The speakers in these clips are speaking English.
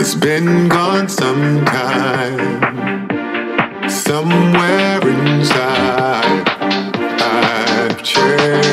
It's been gone some time. Somewhere inside, I've changed.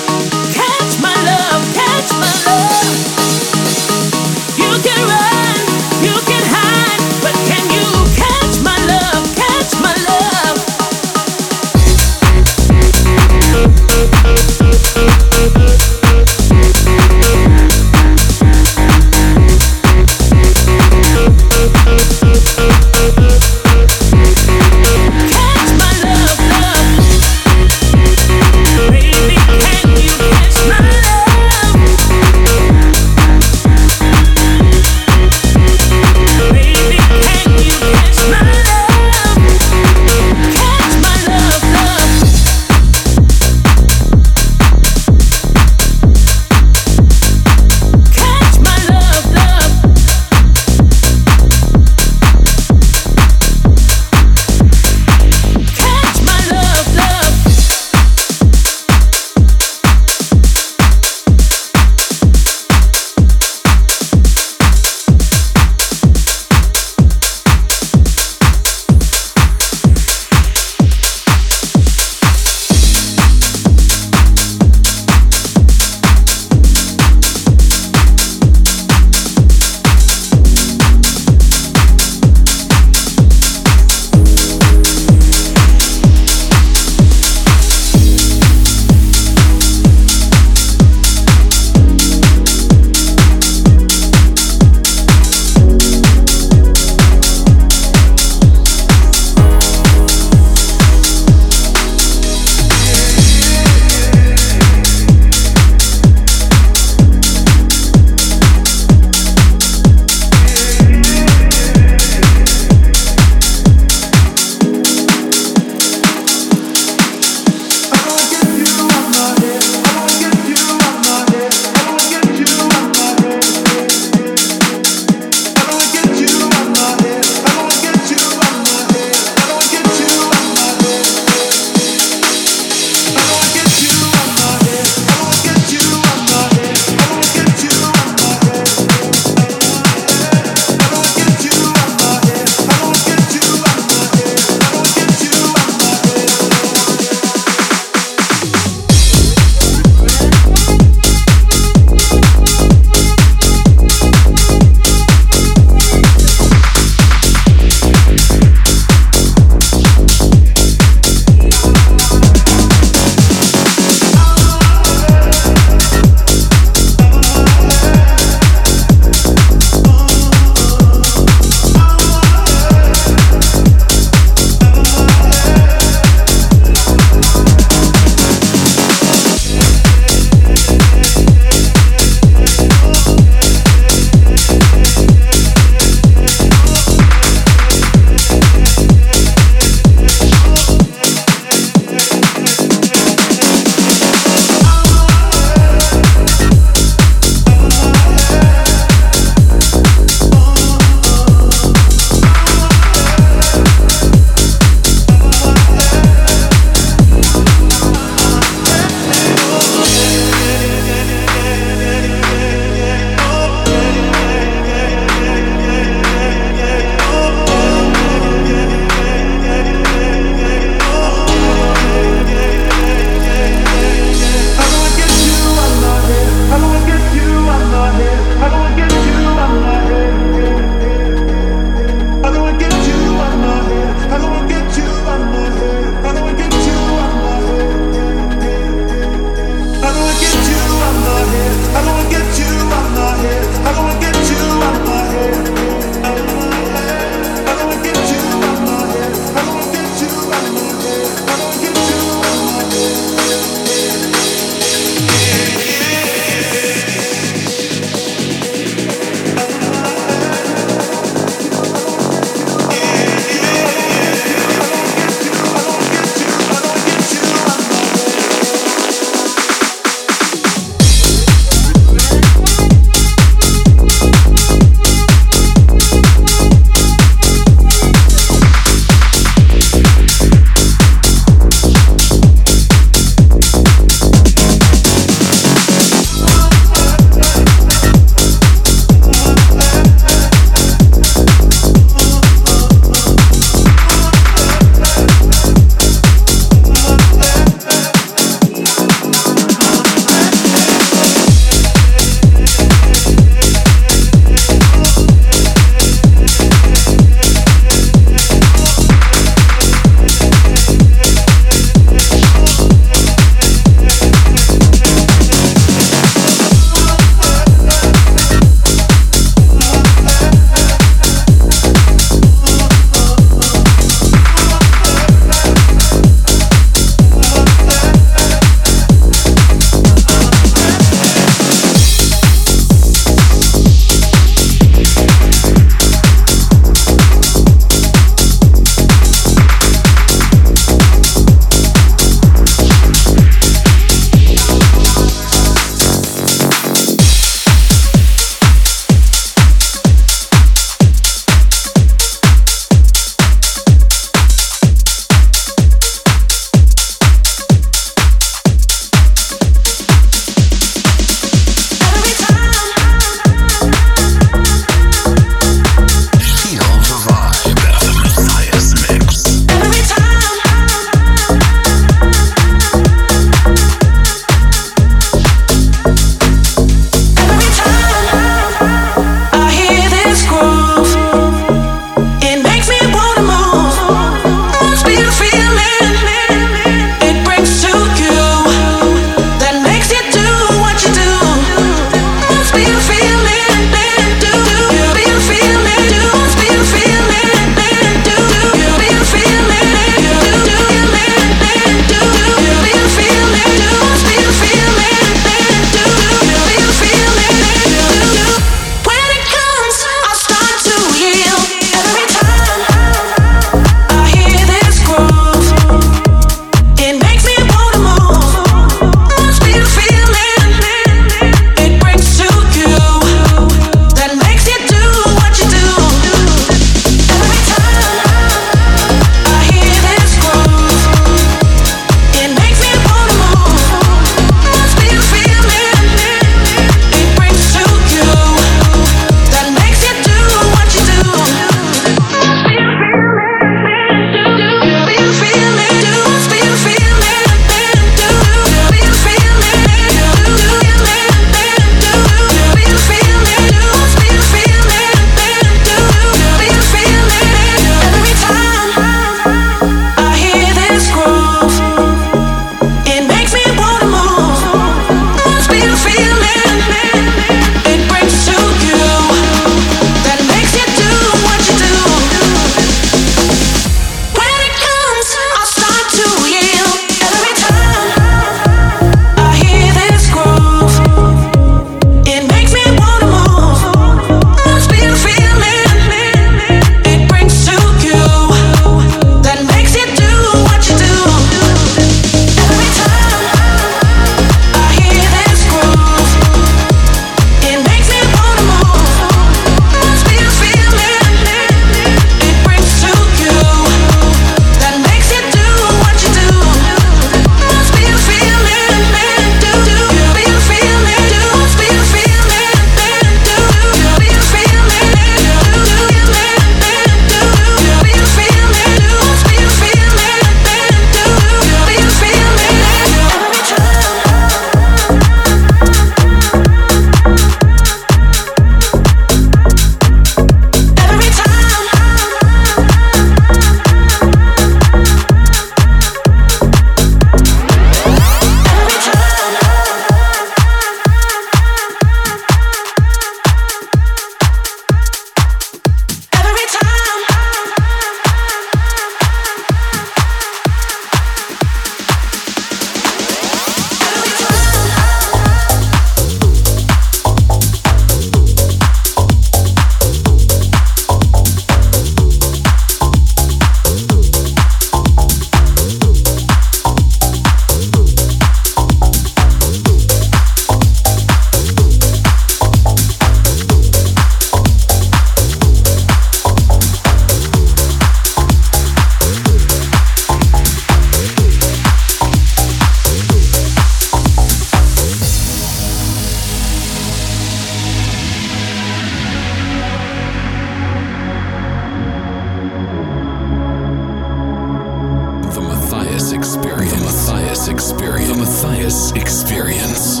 Experience. The Matthias Experience.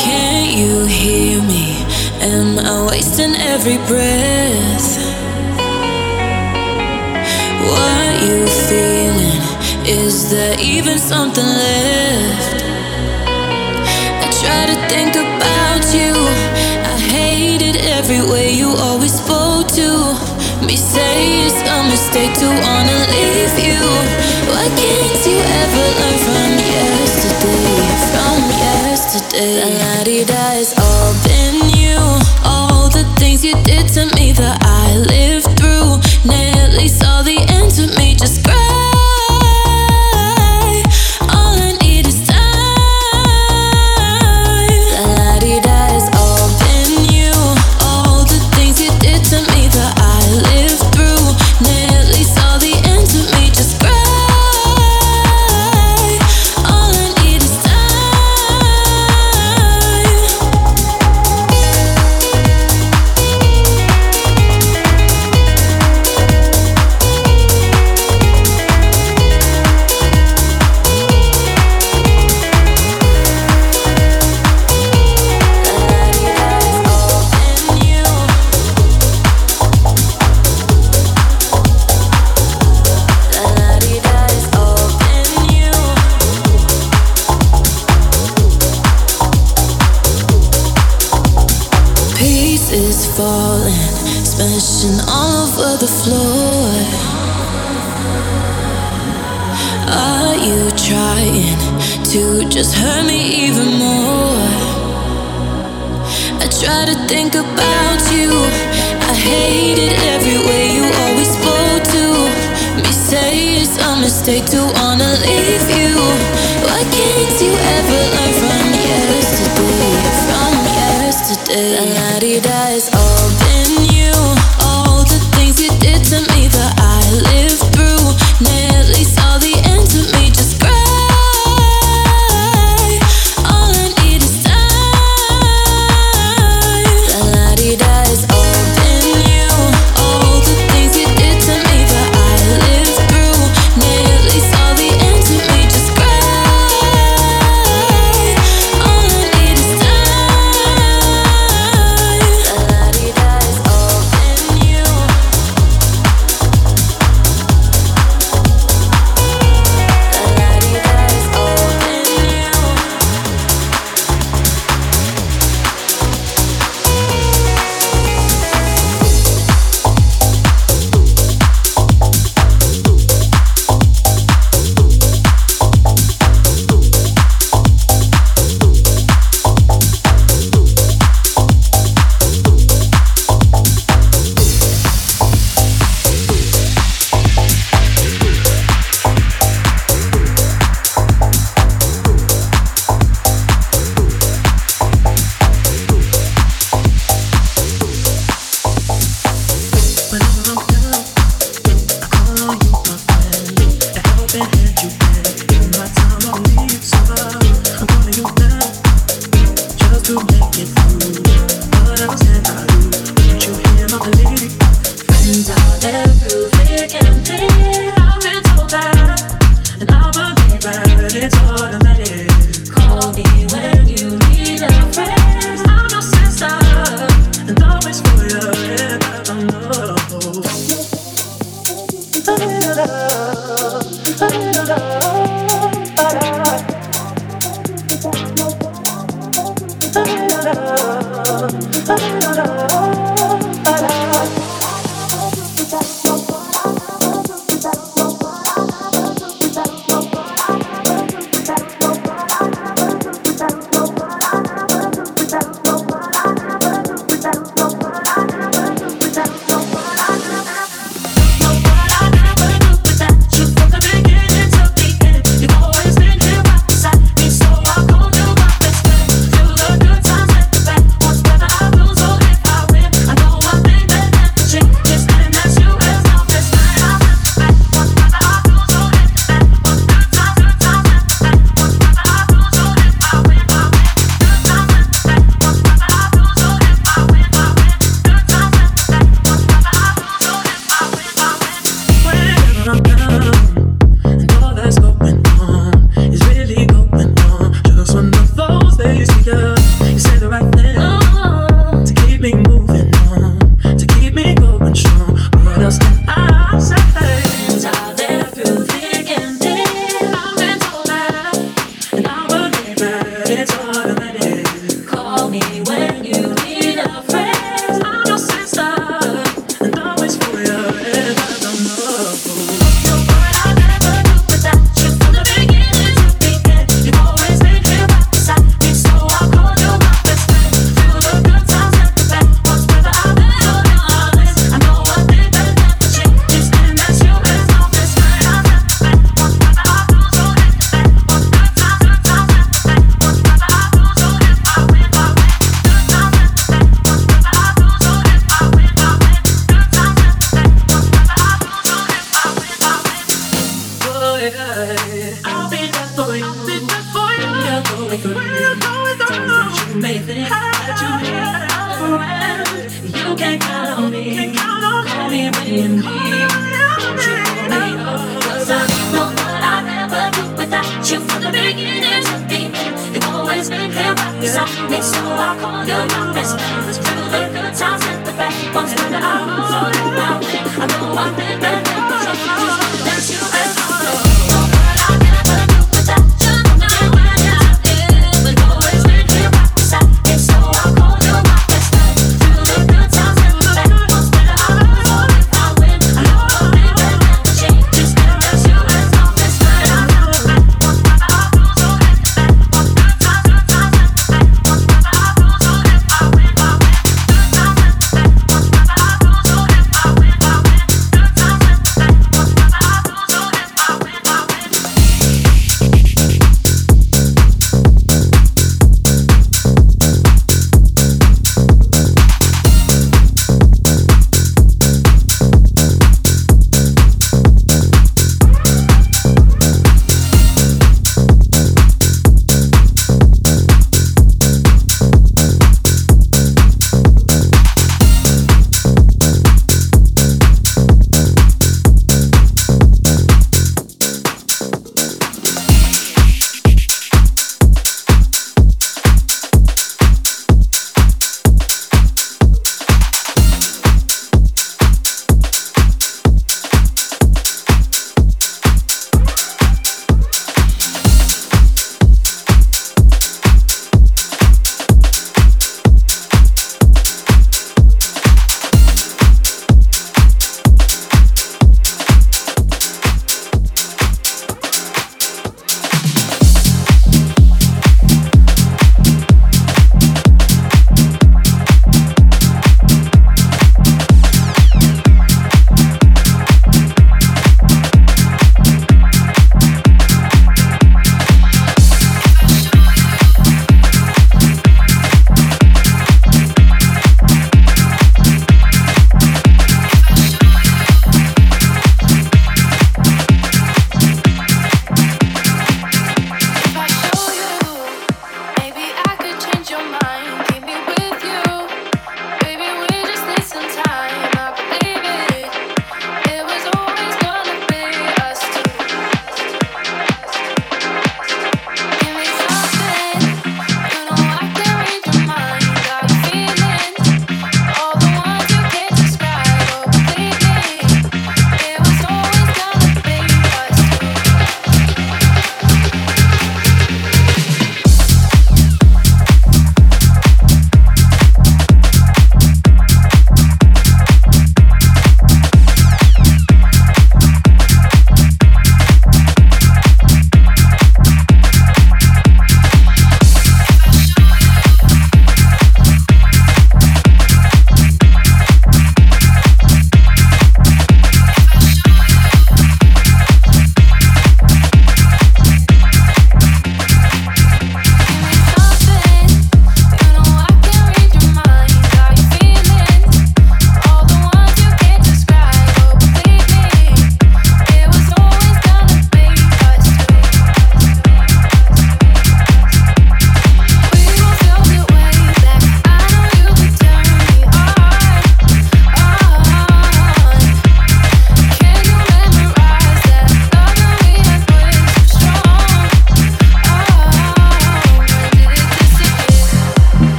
Can you hear me? Am I wasting every breath? Is there even something left? I try to think about you. I hated every way you always spoke to me. Say it's a mistake to wanna leave you. Why can't you ever learn from yesterday? From yesterday, la di da is.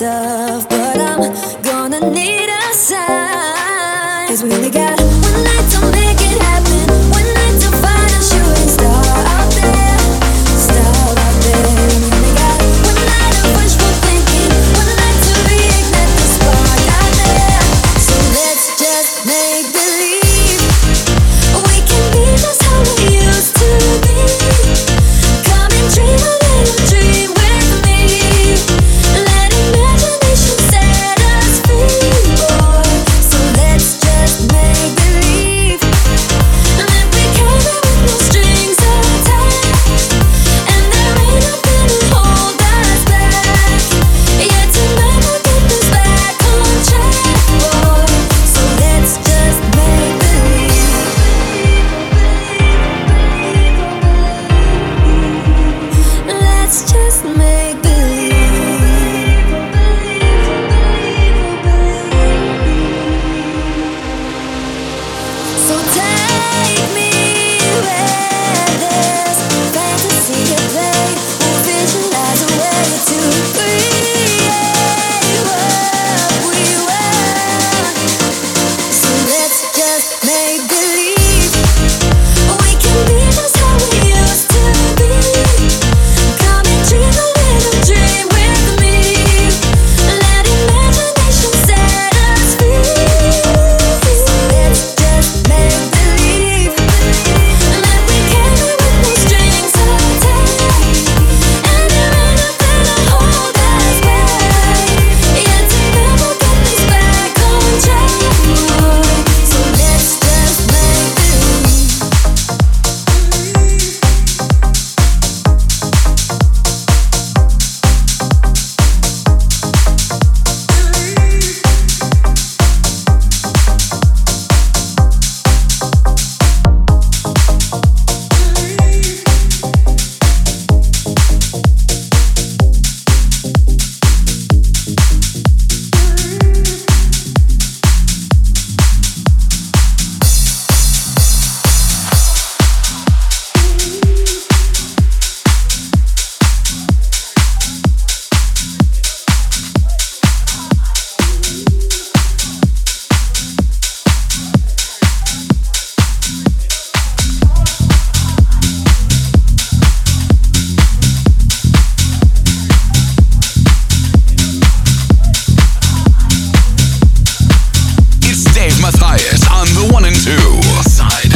But I'm Matthias on the one and two. Side.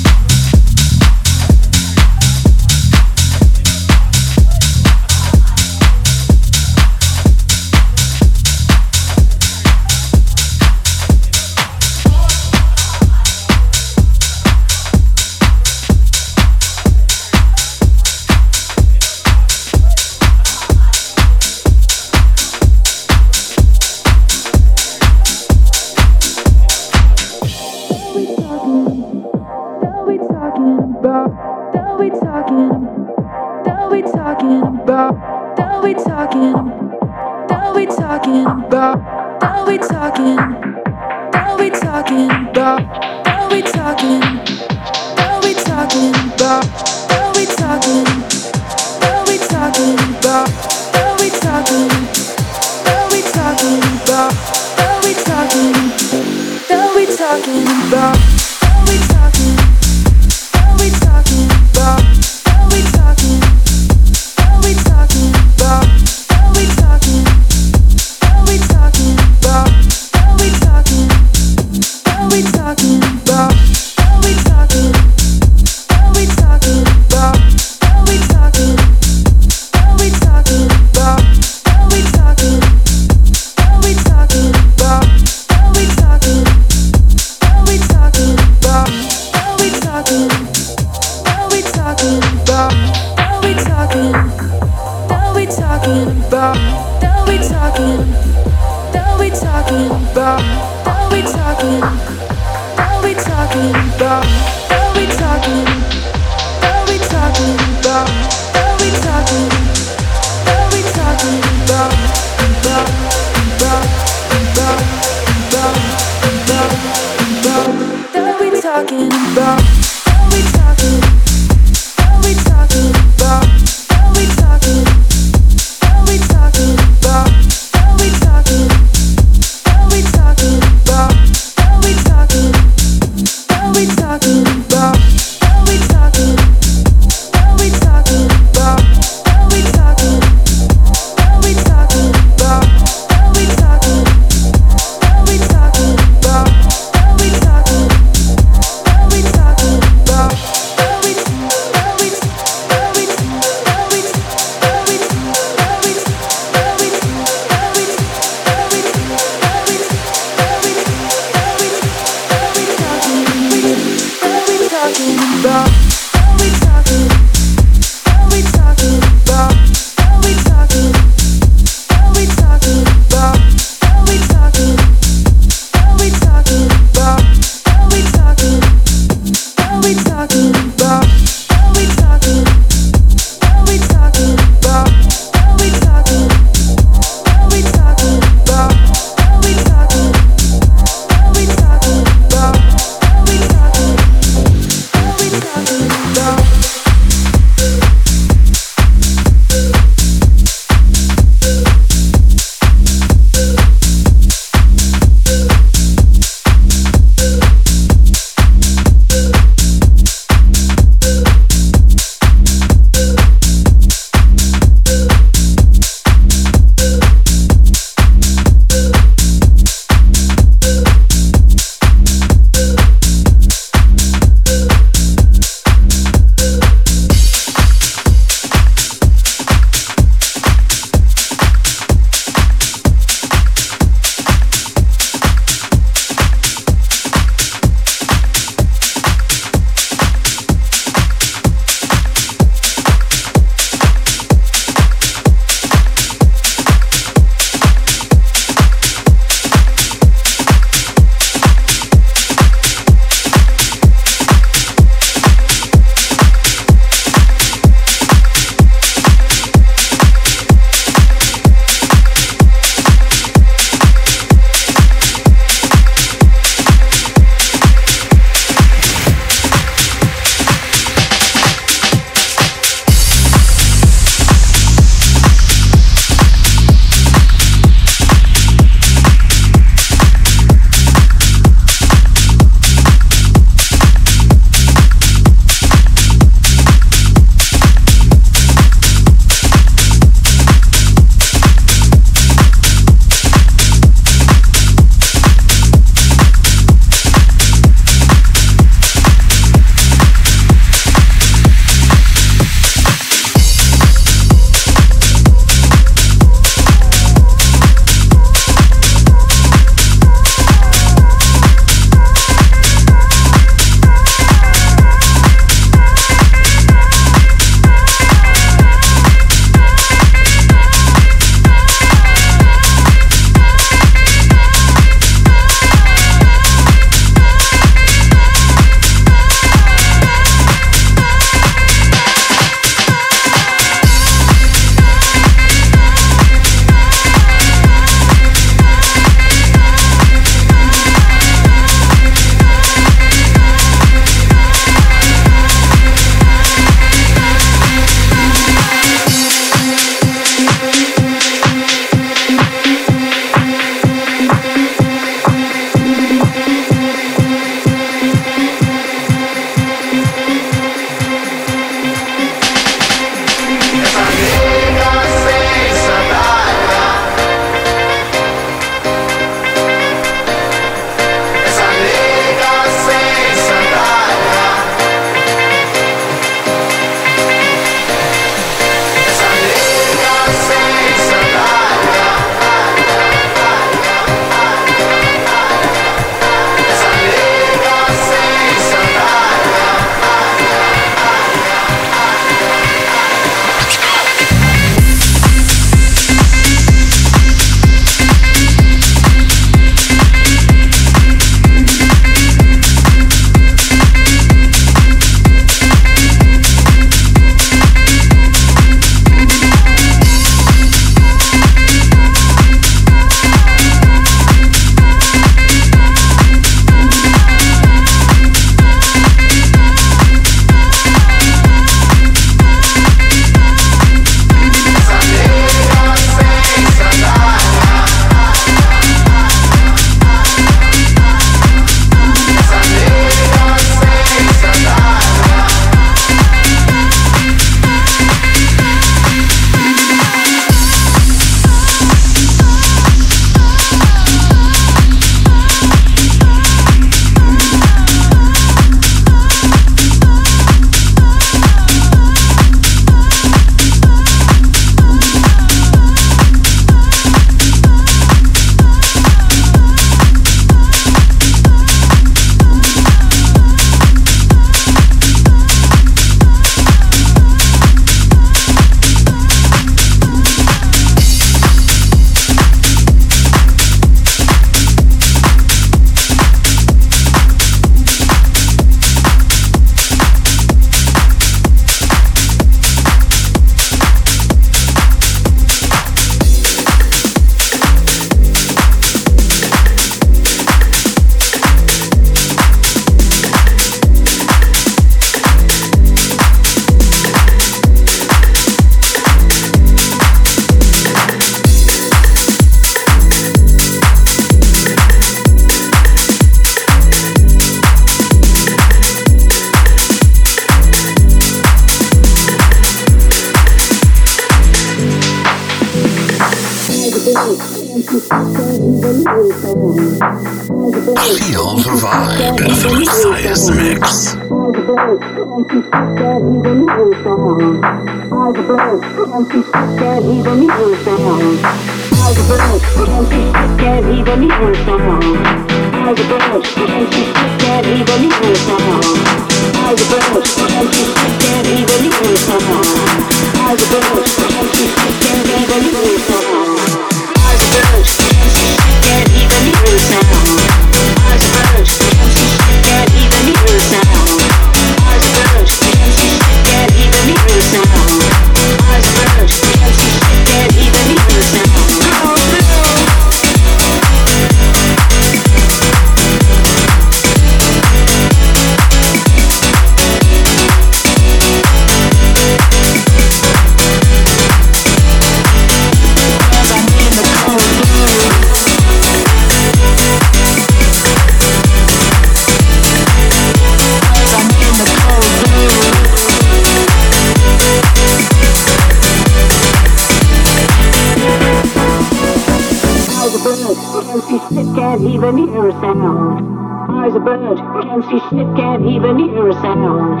Even hear a sound. Eyes a bird, can't see snip, can't even hear a sound.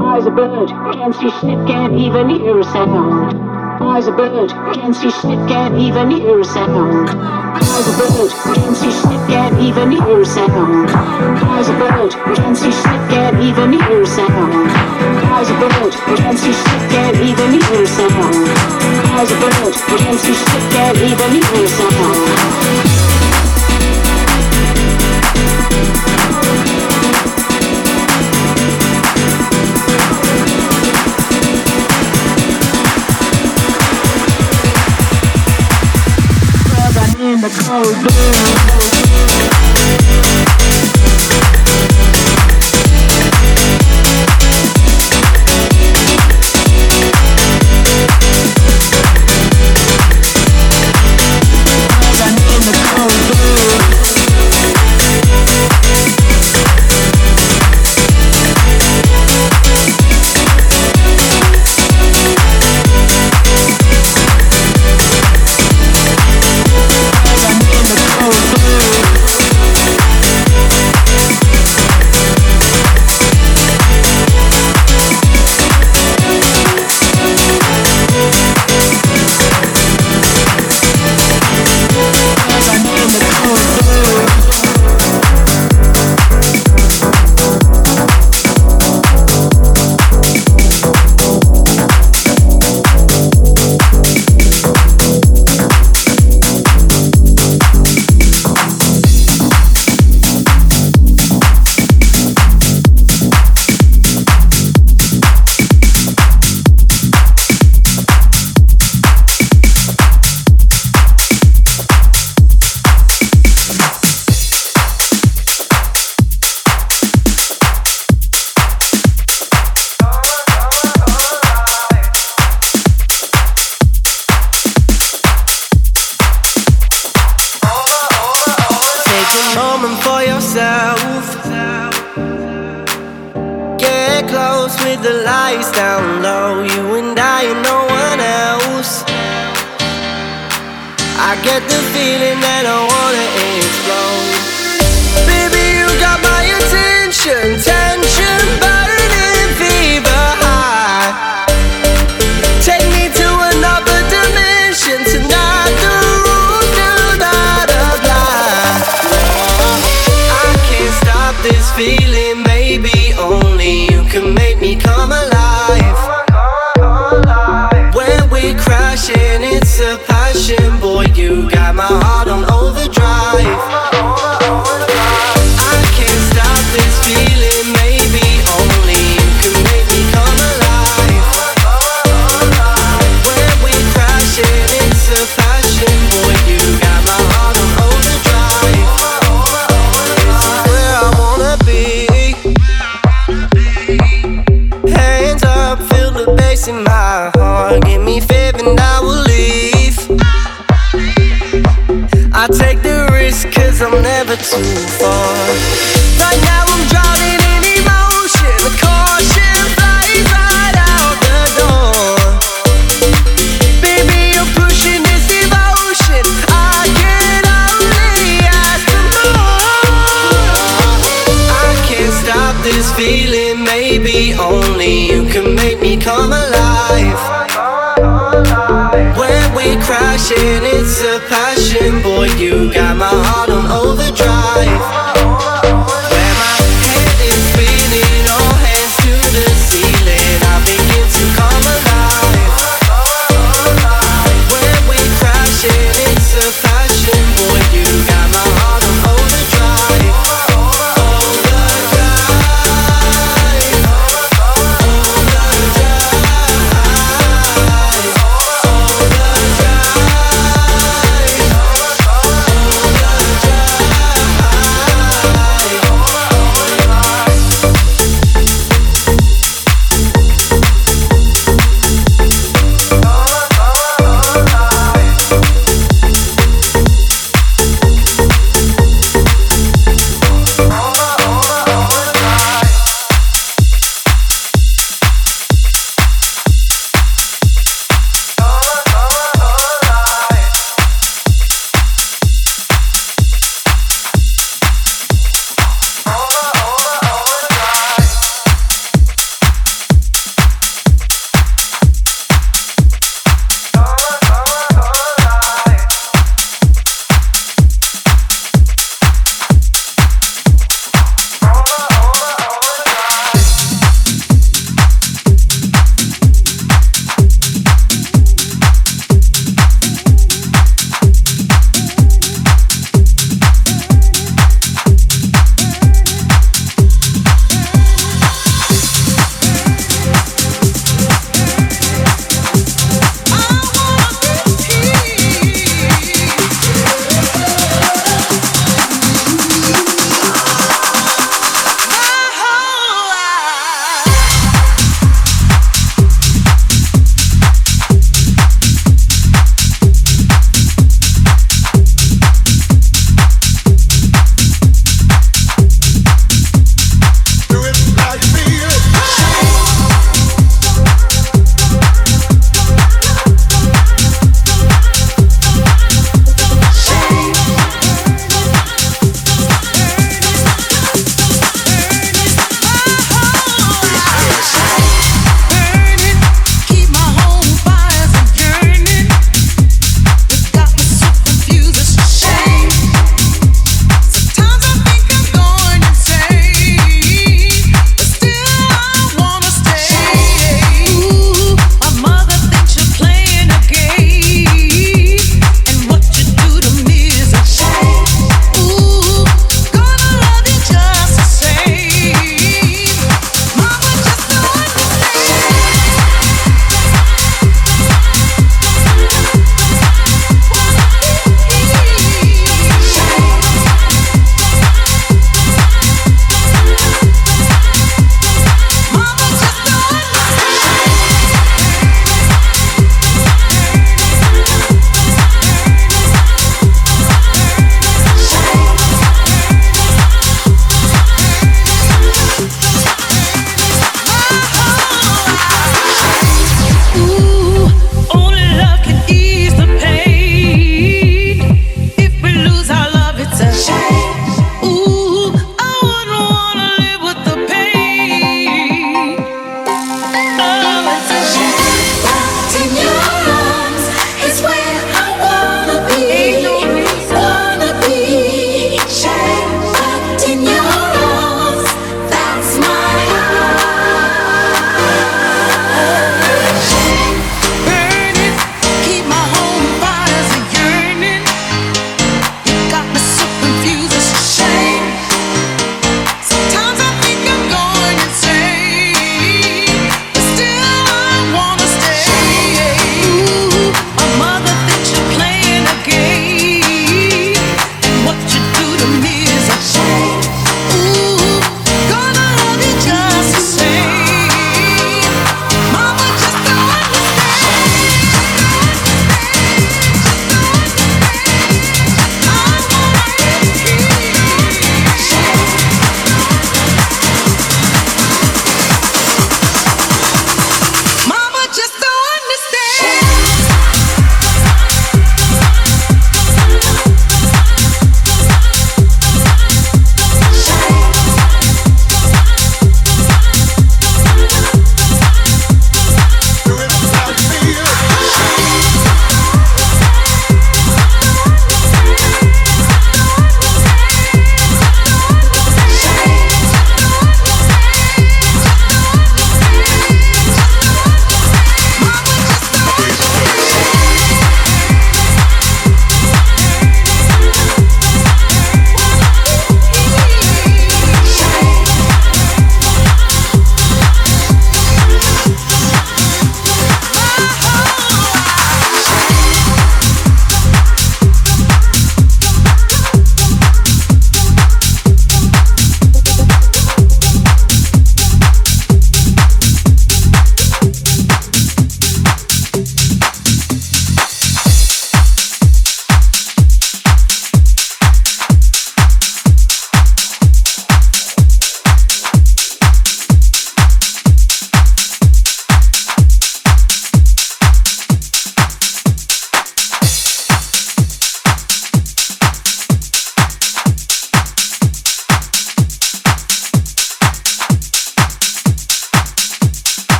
Eyes a bird, can't see snip, can't even hear a sound. Eyes a bird, can't see snip, can't even hear a sound. Eyes a bird, can't see snip, can't even hear a sound. Eyes a bird, can't see snip, can't even hear a sound. Eyes a bird, can't see snip, can't even hear a sound. Eyes a bird, can't see snip, can't even hear a sound. Cold blue.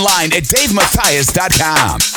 Online at davemathias.com.